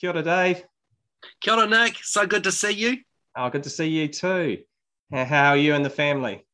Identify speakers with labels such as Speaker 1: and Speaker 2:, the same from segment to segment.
Speaker 1: Kia ora, Dave.
Speaker 2: Kia ora, Nick. So good to see you.
Speaker 1: Oh, good to see you too. How are you and the family?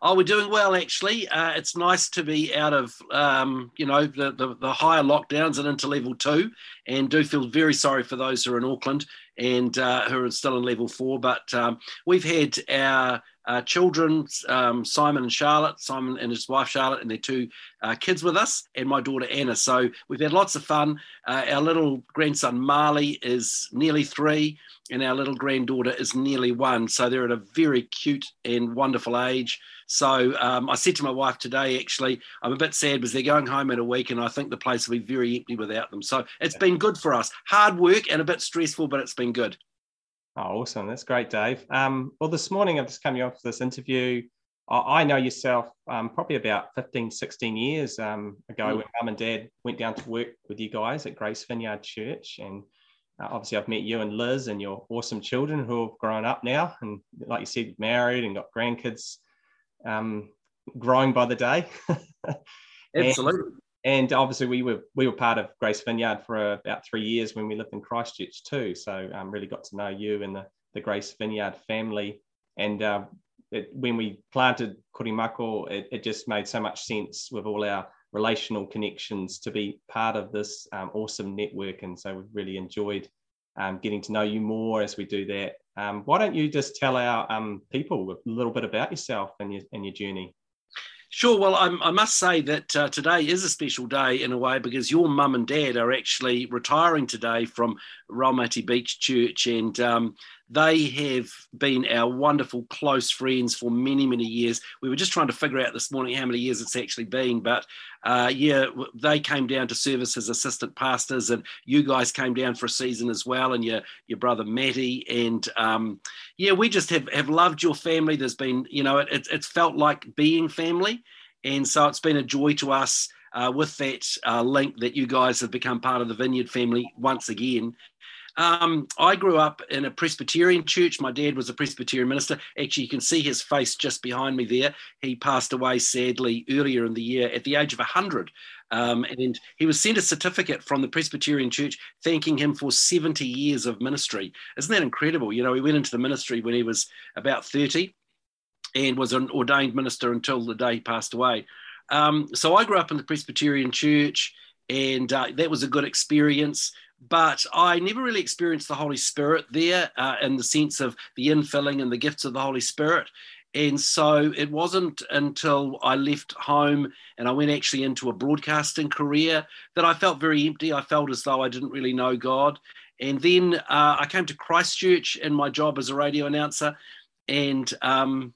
Speaker 2: Oh, we're doing well, actually. Uh, it's nice to be out of, um, you know, the, the, the, higher lockdowns and into level two, and do feel very sorry for those who are in Auckland and uh, who are still in level four. But um, we've had our uh, children, um, Simon and Charlotte, Simon and his wife Charlotte, and their two uh, kids with us, and my daughter Anna. So we've had lots of fun. Uh, our little grandson Marley is nearly three, and our little granddaughter is nearly one. So they're at a very cute and wonderful age. So um, I said to my wife today, actually, I'm a bit sad because they're going home in a week, and I think the place will be very empty without them. So it's been good for us. Hard work and a bit stressful, but it's been good.
Speaker 1: Oh, awesome. That's great, Dave. Um, well, this morning I'm just coming off this interview. I, I know yourself um, probably about 15, 16 years um, ago mm. when mum and dad went down to work with you guys at Grace Vineyard Church. And uh, obviously, I've met you and Liz and your awesome children who have grown up now. And like you said, married and got grandkids um, growing by the day.
Speaker 2: Absolutely
Speaker 1: and obviously we were we were part of Grace Vineyard for about three years when we lived in Christchurch too. So um, really got to know you and the, the Grace Vineyard family. And uh, it, when we planted Korimako, it, it, just made so much sense with all our relational connections to be part of this um, awesome network. And so we've really enjoyed um, getting to know you more as we do that. Um, why don't you just tell our um, people a little bit about yourself and your, and your journey?
Speaker 2: Sure. Well, I, I must say that uh, today is a special day in a way because your mum and dad are actually retiring today from Raumati Beach Church, and um, they have been our wonderful close friends for many, many years. We were just trying to figure out this morning how many years it's actually been, but uh, yeah, they came down to service as assistant pastors, and you guys came down for a season as well, and your your brother Matty, and um, yeah, we just have have loved your family. There's been, you know, it, it's felt like being family, and so it's been a joy to us. Uh, with that uh, link that you guys have become part of the Vineyard family once again. Um, I grew up in a Presbyterian church. My dad was a Presbyterian minister. Actually, you can see his face just behind me there. He passed away sadly earlier in the year at the age of 100. Um, and he was sent a certificate from the Presbyterian Church thanking him for 70 years of ministry. Isn't that incredible? You know, he went into the ministry when he was about 30 and was an ordained minister until the day he passed away. Um, so I grew up in the Presbyterian Church, and uh, that was a good experience but I never really experienced the Holy Spirit there uh, in the sense of the infilling and the gifts of the Holy Spirit. And so it wasn't until I left home and I went actually into a broadcasting career that I felt very empty. I felt as though I didn't really know God. And then uh, I came to Christchurch in my job as a radio announcer. And um,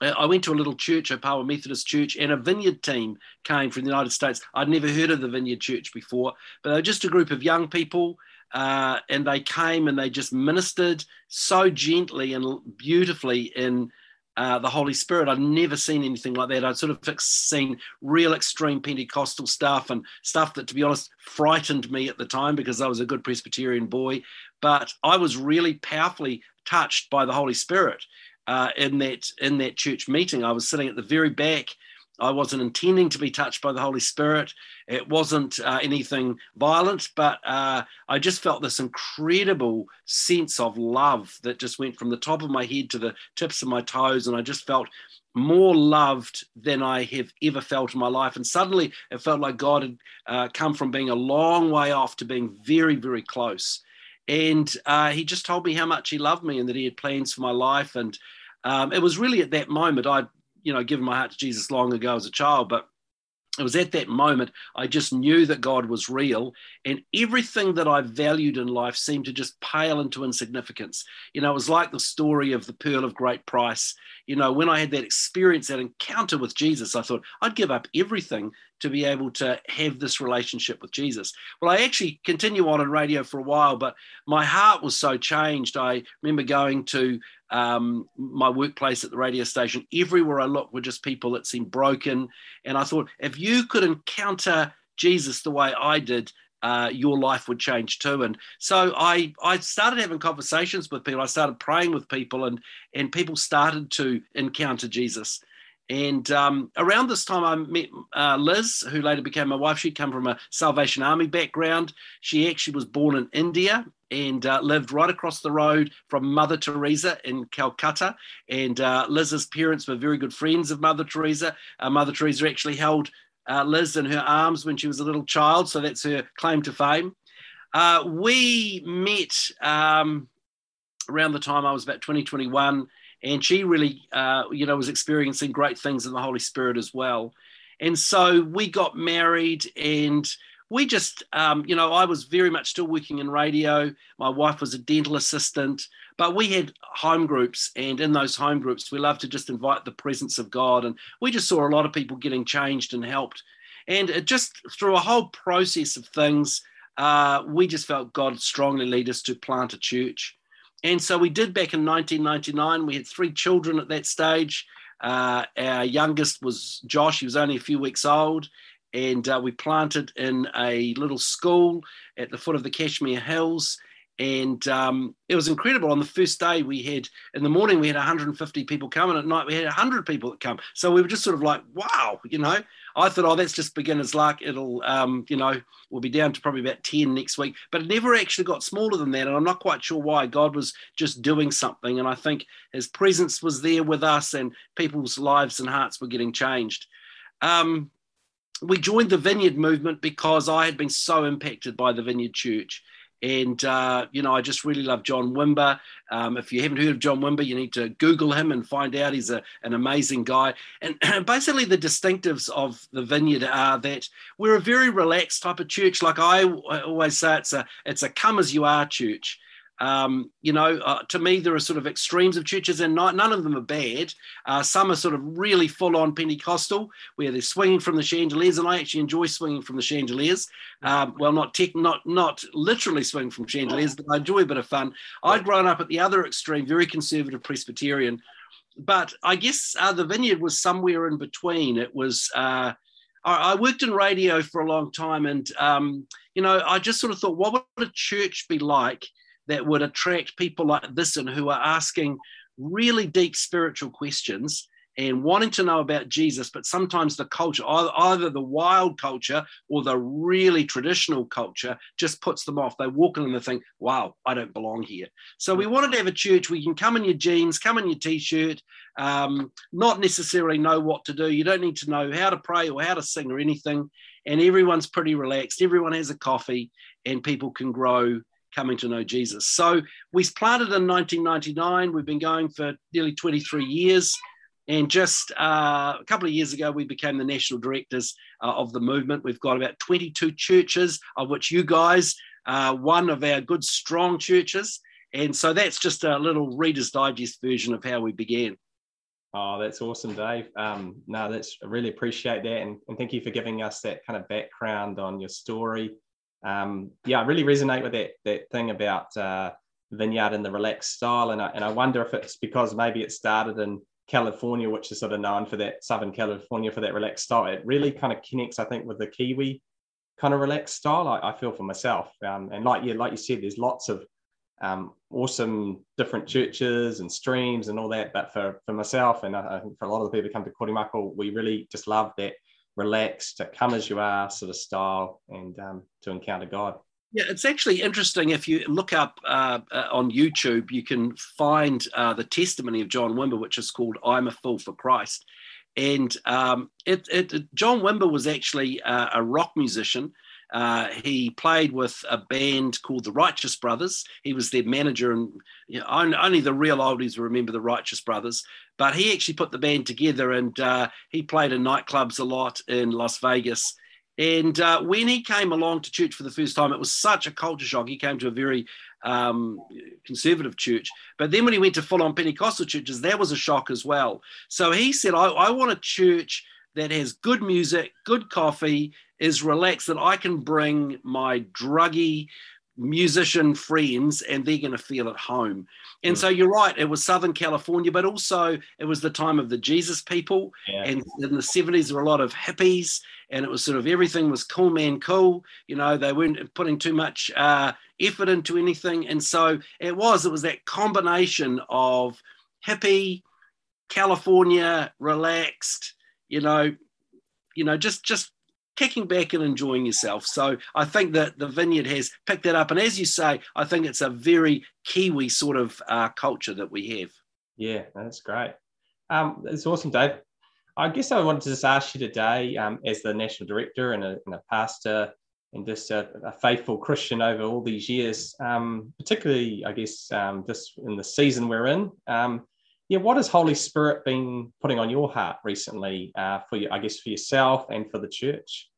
Speaker 2: I went to a little church, a Power Methodist church, and a vineyard team came from the United States. I'd never heard of the vineyard church before, but they were just a group of young people. Uh, and they came and they just ministered so gently and beautifully in uh, the Holy Spirit. I'd never seen anything like that. I'd sort of seen real extreme Pentecostal stuff and stuff that, to be honest, frightened me at the time because I was a good Presbyterian boy. But I was really powerfully touched by the Holy Spirit uh, in that in that church meeting. I was sitting at the very back. I wasn't intending to be touched by the Holy Spirit. It wasn't uh, anything violent, but uh, I just felt this incredible sense of love that just went from the top of my head to the tips of my toes. And I just felt more loved than I have ever felt in my life. And suddenly it felt like God had uh, come from being a long way off to being very, very close. And uh, he just told me how much he loved me and that he had plans for my life. And um, it was really at that moment I'd, you know, given my heart to Jesus long ago as a child, but it was at that moment I just knew that God was real, and everything that I valued in life seemed to just pale into insignificance. You know, it was like the story of the pearl of great price. You know, when I had that experience, that encounter with Jesus, I thought I'd give up everything to be able to have this relationship with Jesus. Well, I actually continue on in radio for a while, but my heart was so changed. I remember going to um, my workplace at the radio station, everywhere I looked were just people that seemed broken. And I thought, if you could encounter Jesus the way I did, uh, your life would change too. And so I, I started having conversations with people. I started praying with people, and and people started to encounter Jesus. And um, around this time, I met uh, Liz, who later became my wife. She'd come from a Salvation Army background. She actually was born in India and uh, lived right across the road from Mother Teresa in Calcutta. And uh, Liz's parents were very good friends of Mother Teresa. Uh, Mother Teresa actually held uh, Liz in her arms when she was a little child, so that's her claim to fame. Uh, we met um, around the time I was about 2021, and she really, uh, you know, was experiencing great things in the Holy Spirit as well. And so we got married, and we just, um, you know, I was very much still working in radio. My wife was a dental assistant, but we had home groups, and in those home groups, we loved to just invite the presence of God, and we just saw a lot of people getting changed and helped. And it just through a whole process of things, uh, we just felt God strongly lead us to plant a church. And so we did back in 1999. We had three children at that stage. Uh, our youngest was Josh, he was only a few weeks old. And uh, we planted in a little school at the foot of the Cashmere Hills and um, it was incredible. On the first day, we had in the morning we had 150 people come, and at night we had 100 people that come. So we were just sort of like, wow, you know. I thought, oh, that's just beginner's luck. It'll, um, you know, we'll be down to probably about 10 next week. But it never actually got smaller than that, and I'm not quite sure why. God was just doing something, and I think His presence was there with us, and people's lives and hearts were getting changed. Um, we joined the Vineyard movement because I had been so impacted by the Vineyard Church and, uh, you know, I just really love John Wimber. Um, if you haven't heard of John Wimber, you need to Google him and find out he's a, an amazing guy. And basically, the distinctives of the vineyard are that we're a very relaxed type of church. Like I always say, it's a, it's a come as you are church. Um, you know, uh, to me, there are sort of extremes of churches, and not, none of them are bad. Uh, some are sort of really full on Pentecostal, where they're swinging from the chandeliers, and I actually enjoy swinging from the chandeliers. Um, well, not tech, not not literally swinging from chandeliers, but I enjoy a bit of fun. I'd grown up at the other extreme, very conservative Presbyterian, but I guess uh, the vineyard was somewhere in between. It was. Uh, I worked in radio for a long time, and um, you know, I just sort of thought, what would a church be like that would attract people like this and who are asking really deep spiritual questions and wanting to know about Jesus, but sometimes the culture, either the wild culture or the really traditional culture, just puts them off. They walk in and they think, wow, I don't belong here. So we wanted to have a church where you can come in your jeans, come in your t shirt, um, not necessarily know what to do. You don't need to know how to pray or how to sing or anything. And everyone's pretty relaxed. Everyone has a coffee, and people can grow coming to know Jesus. So we planted in 1999. We've been going for nearly 23 years. And just uh, a couple of years ago, we became the national directors uh, of the movement. We've got about 22 churches, of which you guys are one of our good, strong churches. And so that's just a little Reader's Digest version of how we began.
Speaker 1: Oh, that's awesome, Dave. Um, no, that's I really appreciate that, and, and thank you for giving us that kind of background on your story um, yeah, I really resonate with that that thing about uh, vineyard and the relaxed style, and I, and I wonder if it's because maybe it started in California, which is sort of known for that Southern California for that relaxed style. It really kind of connects, I think, with the Kiwi kind of relaxed style. I, I feel for myself, um, and like you, like you said, there's lots of um, awesome different churches and streams and all that. But for for myself, and I, I think for a lot of the people who come to Korimako, we really just love that relaxed, come as you are sort of style and um, to encounter God.
Speaker 2: Yeah, it's actually interesting. If you look up uh, uh, on YouTube, you can find uh, the testimony of John Wimber, which is called "I'm a Fool for Christ." And um, it, it, John Wimber was actually uh, a rock musician uh, he played with a band called the Righteous Brothers. He was their manager, and you know, only the real oldies will remember the Righteous Brothers. But he actually put the band together, and uh, he played in nightclubs a lot in Las Vegas. And uh, when he came along to church for the first time, it was such a culture shock. He came to a very um, conservative church. But then when he went to full on Pentecostal churches, that was a shock as well. So he said, I, I want a church that has good music, good coffee, is relaxed that I can bring my druggy musician friends and they're going to feel at home. And mm. so you're right, it was Southern California, but also it was the time of the Jesus people. Yeah. And in the 70s, there were a lot of hippies, and it was sort of everything was cool, man, cool. You know, they weren't putting too much uh, effort into anything. And so it was, it was that combination of hippie, California, relaxed, you know, you know, just just kicking back and enjoying yourself. So I think that the vineyard has picked that up. And as you say, I think it's a very Kiwi sort of uh, culture that we have.
Speaker 1: Yeah, that's great. Um, it's awesome, Dave. I guess I wanted to just ask you today, um, as the national director and a, and a pastor and just a, a, faithful Christian over all these years, um, particularly, I guess, um, just in the season we're in. Um, yeah, what has Holy Spirit been putting on your heart recently uh, for you, I guess, for yourself and for the church?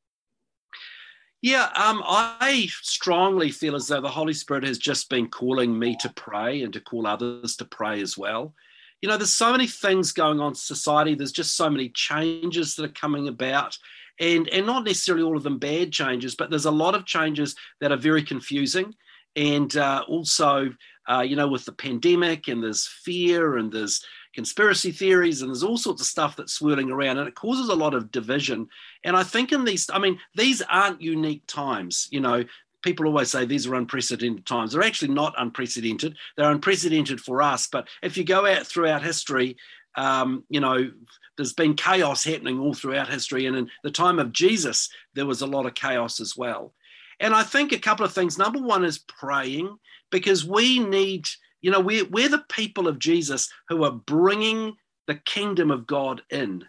Speaker 2: Yeah, um, I strongly feel as though the Holy Spirit has just been calling me to pray and to call others to pray as well. You know, there's so many things going on in society. There's just so many changes that are coming about, and and not necessarily all of them bad changes, but there's a lot of changes that are very confusing, and uh, also uh, you know, with the pandemic and there's fear and there's conspiracy theories and there's all sorts of stuff that's swirling around and it causes a lot of division. And I think in these, I mean, these aren't unique times. You know, people always say these are unprecedented times. They're actually not unprecedented. They're unprecedented for us. But if you go out throughout history, um, you know, there's been chaos happening all throughout history. And in the time of Jesus, there was a lot of chaos as well. And I think a couple of things. Number one is praying because we need, you know, we're, we're the people of Jesus who are bringing the kingdom of God in.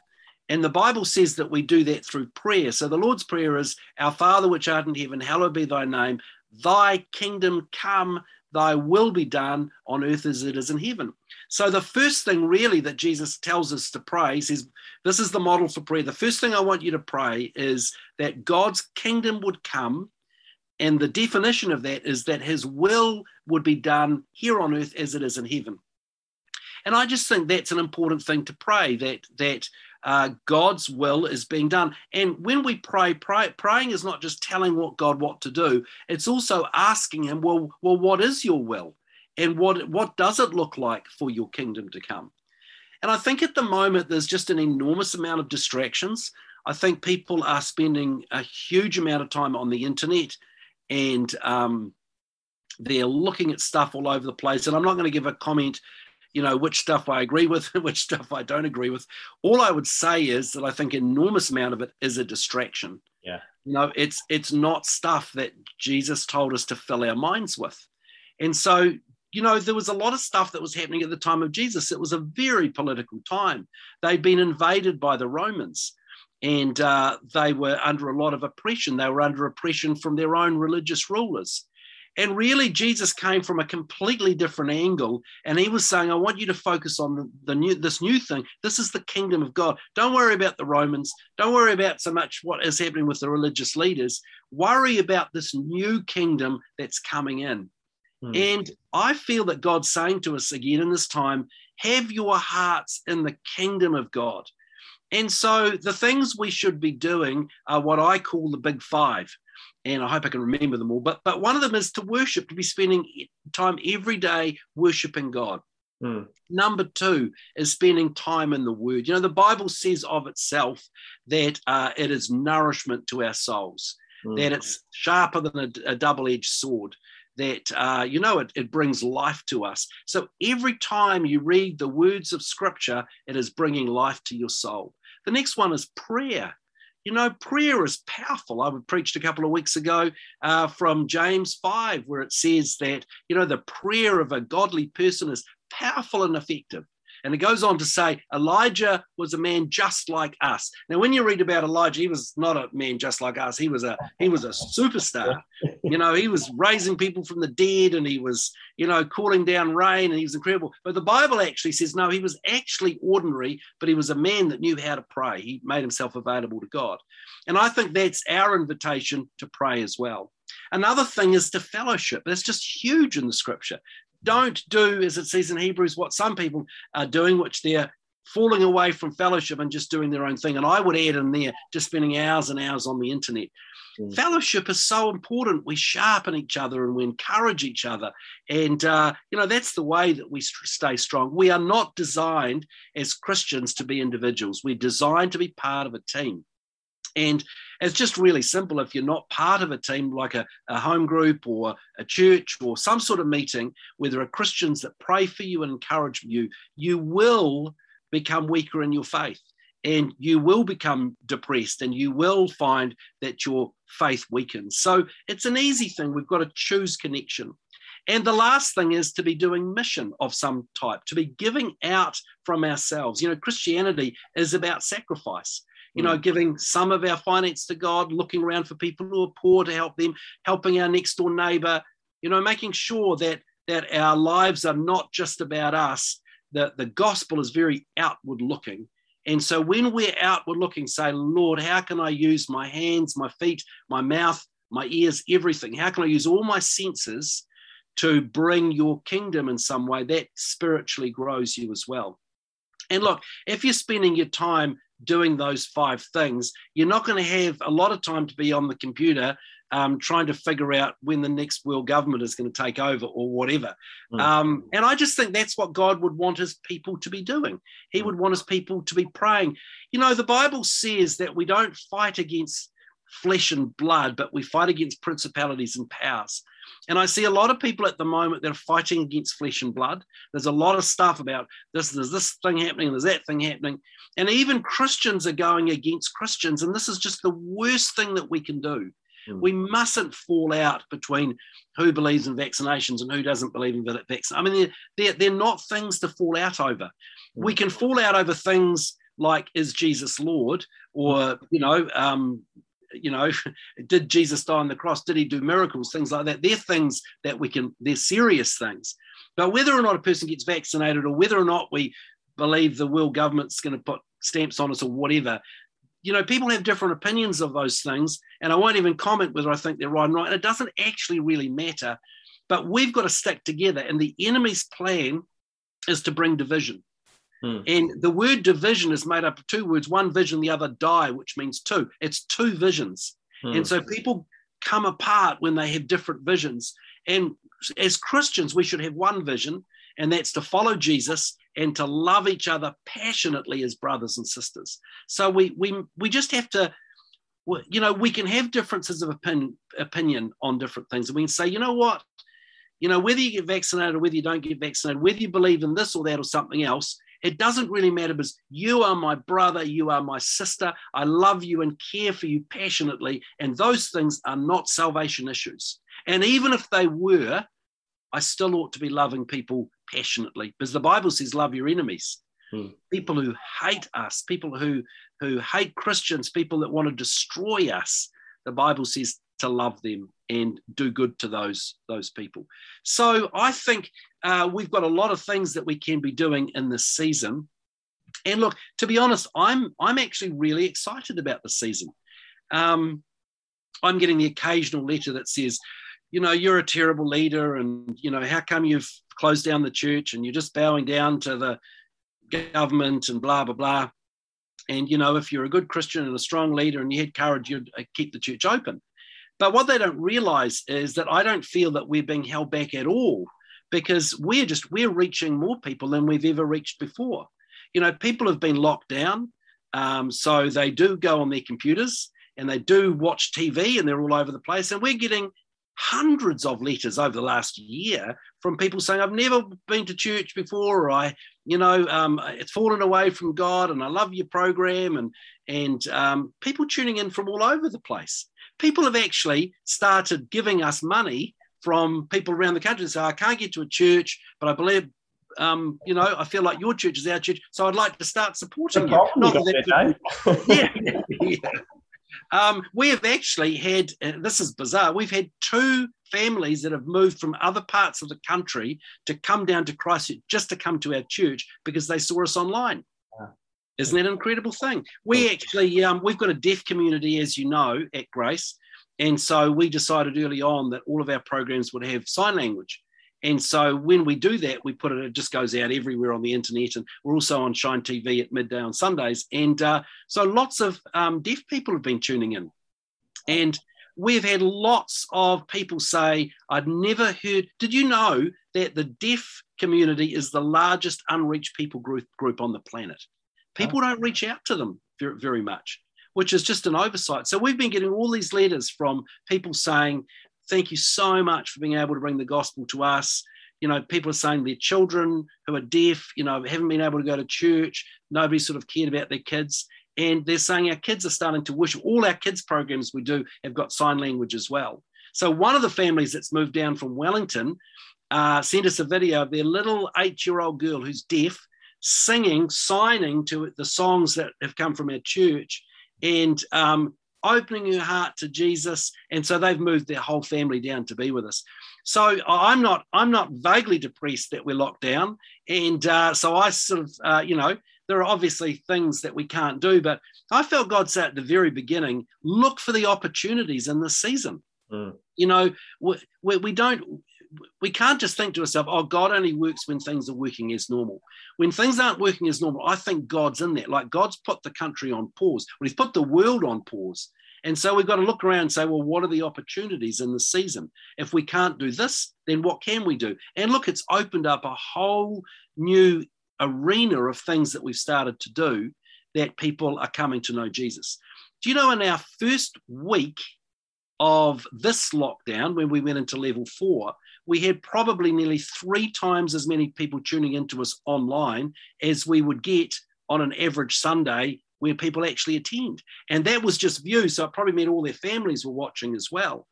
Speaker 2: And the Bible says that we do that through prayer. So the Lord's Prayer is Our Father which art in heaven, hallowed be thy name. Thy kingdom come, thy will be done on earth as it is in heaven. So the first thing really that Jesus tells us to pray is this is the model for prayer. The first thing I want you to pray is that God's kingdom would come and the definition of that is that his will would be done here on earth as it is in heaven. And I just think that's an important thing to pray that that uh, God's will is being done. And when we pray, pray, praying is not just telling what God what to do. It's also asking Him, well, well, what is your will, and what what does it look like for your kingdom to come? And I think at the moment there's just an enormous amount of distractions. I think people are spending a huge amount of time on the internet and um, they're looking at stuff all over the place. And I'm not going to give a comment, you know, which stuff I agree with which stuff I don't agree with. All I would say is that I think enormous amount of it is a distraction.
Speaker 1: Yeah.
Speaker 2: You know, it's it's not stuff that Jesus told us to fill our minds with. And so, you know, there was a lot of stuff that was happening at the time of Jesus. It was a very political time. They'd been invaded by the Romans and uh, they were under a lot of oppression. They were under oppression from their own religious rulers. And really, Jesus came from a completely different angle, and he was saying, "I want you to focus on the, the new, this new thing. This is the kingdom of God. Don't worry about the Romans. Don't worry about so much what is happening with the religious leaders. Worry about this new kingdom that's coming in." Hmm. And I feel that God's saying to us again in this time, "Have your hearts in the kingdom of God." And so the things we should be doing are what I call the big five. And I hope I can remember them all. But, but one of them is to worship, to be spending time every day worshiping God. Hmm. Number two is spending time in the Word. You know, the Bible says of itself that uh, it is nourishment to our souls, hmm. that it's sharper than a, a double edged sword, that, uh, you know, it, it brings life to us. So every time you read the words of Scripture, it is bringing life to your soul. The next one is prayer. You know, prayer is powerful. I preached a couple of weeks ago uh, from James 5, where it says that, you know, the prayer of a godly person is powerful and effective. And it goes on to say Elijah was a man just like us. Now, when you read about Elijah, he was not a man just like us. He was a he was a superstar. You know, he was raising people from the dead and he was, you know, calling down rain and he was incredible. But the Bible actually says no, he was actually ordinary, but he was a man that knew how to pray. He made himself available to God. And I think that's our invitation to pray as well. Another thing is to fellowship. That's just huge in the scripture don't do, as it says in Hebrews, what some people are doing, which they're falling away from fellowship and just doing their own thing. And I would add in there, just spending hours and hours on the internet. Mm. Fellowship is so important. We sharpen each other and we encourage each other. And, uh, you know, that's the way that we stay strong. We are not designed as Christians to be individuals, we're designed to be part of a team. And it's just really simple. If you're not part of a team like a, a home group or a church or some sort of meeting where there are Christians that pray for you and encourage you, you will become weaker in your faith and you will become depressed and you will find that your faith weakens. So it's an easy thing. We've got to choose connection. And the last thing is to be doing mission of some type, to be giving out from ourselves. You know, Christianity is about sacrifice, you know, hmm. giving some of our finance to God, looking around for people who are poor to help them, helping our next door neighbor, you know, making sure that that our lives are not just about us, that the gospel is very outward looking. And so when we're outward looking, say, Lord, how can I use my hands, my feet, my mouth, my ears, everything? How can I use all my senses to bring your kingdom in some way, that spiritually grows you as well. And look, if you're spending your time doing those five things, you're not going to have a lot of time to be on the computer um, trying to figure out when the next world government is going to take over or whatever. Mm. Um, and I just think that's what God would want his people to be doing. He would want his people to be praying. You know, the Bible says that we don't fight against flesh and blood, but we fight against principalities and powers. And I see a lot of people at the moment that are fighting against flesh and blood. There's a lot of stuff about this, there's this thing happening, there's that thing happening. And even Christians are going against Christians. And this is just the worst thing that we can do. Mm. We mustn't fall out between who believes in vaccinations and who doesn't believe in vaccinations. I mean, they're, they're, they're, not things to fall out over. Mm. We can fall out over things like, is Jesus Lord? Or, you know, um, you know, did Jesus die on the cross? Did he do miracles? Things like that. They're things that we can, they're serious things. But whether or not a person gets vaccinated or whether or not we believe the world government's going to put stamps on us or whatever, you know, people have different opinions of those things. And I won't even comment whether I think they're right or not. And it doesn't actually really matter. But we've got to stick together. And the enemy's plan is to bring division. Hmm. And the word division is made up of two words one vision, the other die, which means two. It's two visions. Hmm. And so people come apart when they have different visions. And as Christians, we should have one vision, and that's to follow Jesus and to love each other passionately as brothers and sisters. So we we we just have to you know we can have differences of opinion, opinion on different things and we can say you know what you know whether you get vaccinated or whether you don't get vaccinated whether you believe in this or that or something else it doesn't really matter because you are my brother, you are my sister. I love you and care for you passionately. And those things are not salvation issues. And even if they were, I still ought to be loving people passionately because the Bible says, love your enemies. Hmm. People who hate us, people who, who hate Christians, people that want to destroy us. The Bible says to love them and do good to those those people. So I think uh, we've got a lot of things that we can be doing in this season. And look, to be honest, I'm I'm actually really excited about the season. Um, I'm getting the occasional letter that says, you know, you're a terrible leader, and you know, how come you've closed down the church and you're just bowing down to the government and blah blah blah. And you know, if you're a good Christian and a strong leader and you had courage, you'd uh, keep the church open. But what they don't realize is that I don't feel that we're being held back at all because we're just we're reaching more people than we've ever reached before. You know, people have been locked down, um, so they do go on their computers and they do watch TV and they're all over the place. And we're getting hundreds of letters over the last year from people saying, I've never been to church before, or I, you know, um, it's fallen away from God and I love your program. And, and um, people tuning in from all over the place people have actually started giving us money from people around the country. So I can't get to a church, but I believe, um, you know, I feel like your church is our church, so I'd like to start supporting you. Not that, yeah, yeah. Um, we have actually had, this is bizarre, we've had two families that have moved from other parts of the country to come down to Christchurch just to come to our church because they saw us online. Isn't that an incredible thing? We actually, um, we've got a deaf community, as you know, at Grace. And so we decided early on that all of our programs would have sign language. And so when we do that, we put it, it just goes out everywhere on the internet. And we're also on Shine TV at midday on Sundays. And uh, so lots of um, deaf people have been tuning in. And we've had lots of people say, I'd never heard. Did you know that the deaf community is the largest unreached people group, group on the planet? People don't reach out to them very, very much, which is just an oversight. So we've been getting all these letters from people saying, Thank you so much for being able to bring the gospel to us. you know, people are saying their children who are deaf, you know, haven't been able to go to church. Nobody sort of cared about their kids. And they're saying our kids are starting to wish all our kids' programs we do have got sign language as well. So one of the families that's moved down from Wellington uh, sent us a video of their little eight-year-old girl who's deaf singing, signing to the songs that have come from our church, and um, opening her heart to Jesus. And so they've moved their whole family down to be with us. So I'm not I'm not vaguely depressed that we're locked down, and uh, so I sort of uh, you know there are obviously things that we can't do, but I felt God said at the very beginning, look for the opportunities in this season. Mm. You know, we, we, we don't we can't just think to ourselves, oh, God only works when things are working as normal. When things aren't working as normal, I think God's in there. Like God's put the country on pause, well, He's put the world on pause. And so we've got to look around and say, well, what are the opportunities in the season? If we can't do this, then what can we do? And look, it's opened up a whole new arena of things that we've started to do that people are coming to know Jesus. Do you know in our first week of this lockdown, when we went into level four, we had probably nearly three times as many people tuning into us online as we would get on an average Sunday where people actually attend. And that was just views. So it probably meant all their families were watching as well.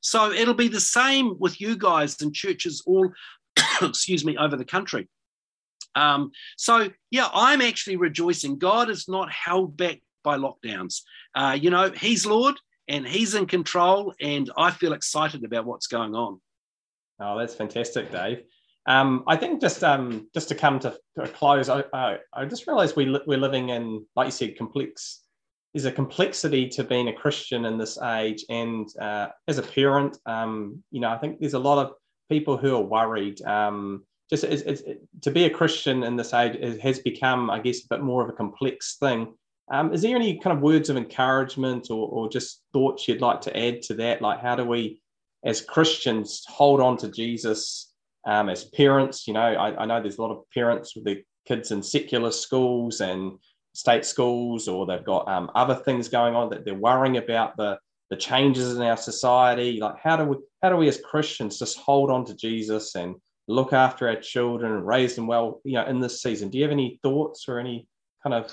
Speaker 2: So it'll be the same with you guys and churches all, excuse me, over the country. Um, so, yeah, I'm actually rejoicing. God is not held back by lockdowns. Uh, you know, He's Lord and He's in control, and I feel excited about what's going on.
Speaker 1: Oh, that's fantastic, Dave. Um, I think just um, just to come to, a close, I, I, I just realised we li- we're living in, like you said, complex. There's a complexity to being a Christian in this age, and uh, as a parent, um, you know, I think there's a lot of people who are worried. Um, just it's, it's, it, to be a Christian in this age has become, I guess, a bit more of a complex thing. Um, is there any kind of words of encouragement or, or just thoughts you'd like to add to that? Like, how do we, as Christians, hold on to Jesus? Um, as parents, you know, I, I know there's a lot of parents with their kids in secular schools and state schools, or they've got um, other things going on that they're worrying about the the changes in our society. Like, how do we how do we as Christians just hold on to Jesus and look after our children and raise them well, you know, in this season? Do you have any thoughts or any kind of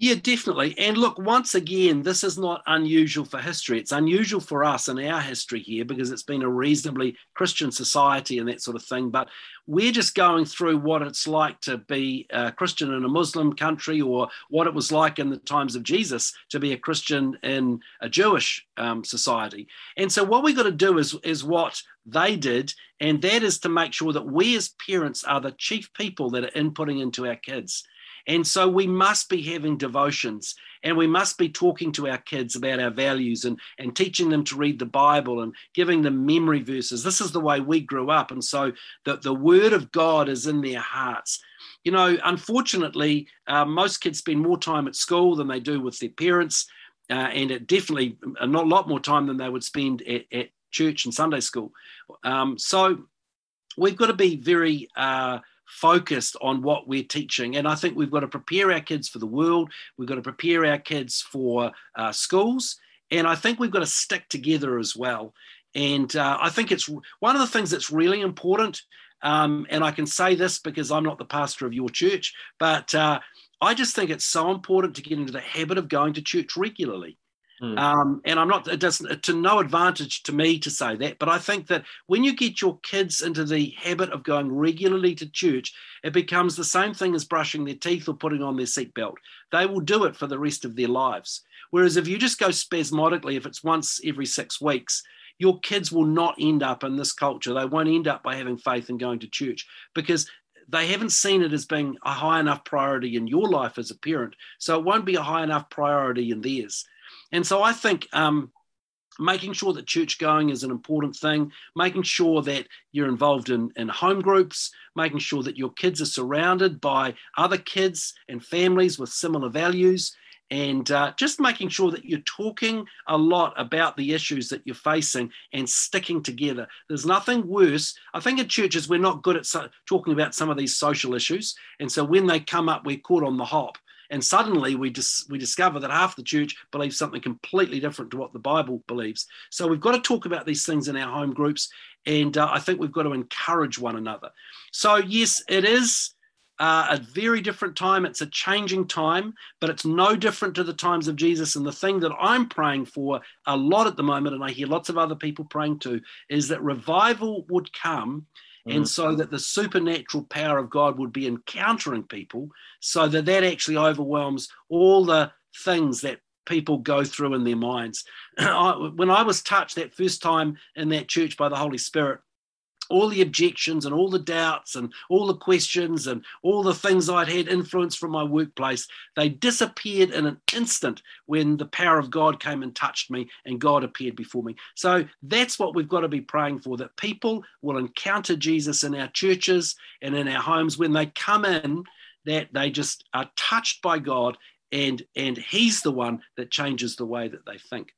Speaker 2: yeah, definitely. And look, once again, this is not unusual for history. It's unusual for us in our history here because it's been a reasonably Christian society and that sort of thing. But we're just going through what it's like to be a Christian in a Muslim country or what it was like in the times of Jesus to be a Christian in a Jewish um, society. And so, what we've got to do is, is what they did, and that is to make sure that we as parents are the chief people that are inputting into our kids. And so we must be having devotions and we must be talking to our kids about our values and, and teaching them to read the Bible and giving them memory verses. This is the way we grew up. And so the, the word of God is in their hearts. You know, unfortunately, uh, most kids spend more time at school than they do with their parents. Uh, and it definitely a not, a lot more time than they would spend at, at church and Sunday school. Um, so we've got to be very uh, focused on what we're teaching. And I think we've got to prepare our kids for the world, we've got to prepare our kids for uh, schools, and I think we've got to stick together as well. And uh, I think it's one of the things that's really important. Um, and I can say this because I'm not the pastor of your church, but uh, I just think it's so important to get into the habit of going to church regularly. Mm. Um, and I'm not, it doesn't, to no advantage to me to say that, but I think that when you get your kids into the habit of going regularly to church, it becomes the same thing as brushing their teeth or putting on their seatbelt. They will do it for the rest of their lives. Whereas if you just go spasmodically, if it's once every six weeks, your kids will not end up in this culture. They won't end up by having faith and going to church because they haven't seen it as being a high enough priority in your life as a parent. So it won't be a high enough priority in theirs. And so I think um, making sure that church going is an important thing, making sure that you're involved in, in home groups, making sure that your kids are surrounded by other kids and families with similar values, and uh, just making sure that you're talking a lot about the issues that you're facing and sticking together. There's nothing worse. I think in churches, we're not good at so- talking about some of these social issues. And so when they come up, we're caught on the hop and suddenly we dis- we discover that half the church believes something completely different to what the Bible believes. So we've got to talk about these things in our home groups, and uh, I think we've got to encourage one another. So yes, it is. Uh, a very different time. It's a changing time, but it's no different to the times of Jesus. And the thing that I'm praying for a lot at the moment, and I hear lots of other people praying too, is that revival would come and mm. so that the supernatural power of God would be encountering people, so that that actually overwhelms all the things that people go through in their minds. when I was touched that first time in that church by the Holy Spirit, all the objections and all the doubts and all the questions and all the things I'd had influence from my workplace, they disappeared in an instant when the power of God came and touched me and God appeared before me. So that's what we've got to be praying for that people will encounter Jesus in our churches and in our homes when they come in, that they just are touched by God and and he's the one that changes the way that they think.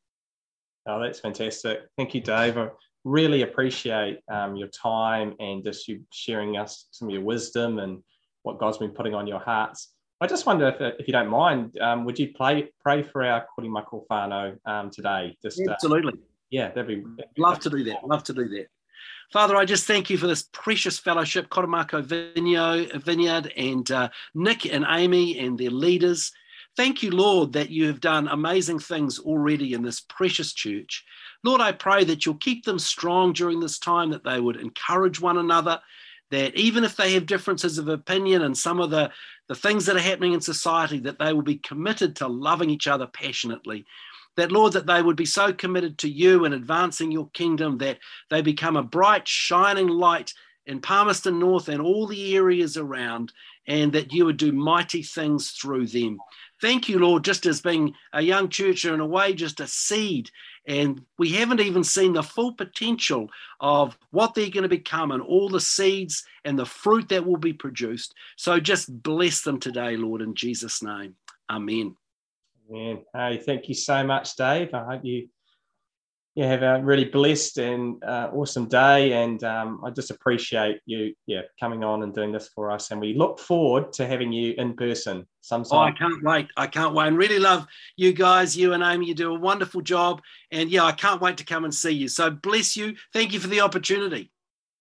Speaker 1: Oh, that's fantastic. Thank you, Dave really appreciate um, your time and just you sharing us some of your wisdom and what God's been putting on your hearts. I just wonder if, if you don't mind, um, would you play, pray for our Korimako whānau um, today?
Speaker 2: Just uh, absolutely.
Speaker 1: Yeah, that'd be, that'd
Speaker 2: be love to do that. Love to do that. Father, I just thank you for this precious fellowship, Korimako Vineyard, and uh, Nick and Amy and their leaders. Thank you, Lord, that you have done amazing things already in this precious church. Lord, I pray that you'll keep them strong during this time, that they would encourage one another, that even if they have differences of opinion and some of the, the things that are happening in society, that they will be committed to loving each other passionately. That, Lord, that they would be so committed to you and advancing your kingdom that they become a bright, shining light in Palmerston North and all the areas around, and that you would do mighty things through them. Thank you, Lord, just as being a young church in a way just a seed and we haven't even seen the full potential of what they're going to become and all the seeds and the fruit that will be produced. So just bless them today, Lord, in Jesus' name. Amen.
Speaker 1: Amen. Hey, thank you so much, Dave. I hope you you have a really blessed and uh, awesome day. And um, I just appreciate you, yeah, coming on and doing this for us. And we look forward to having you in person sometime.
Speaker 2: Oh, I can't wait! I can't wait. And really love you guys, you and Amy. You do a wonderful job. And yeah, I can't wait to come and see you. So bless you. Thank you for the opportunity.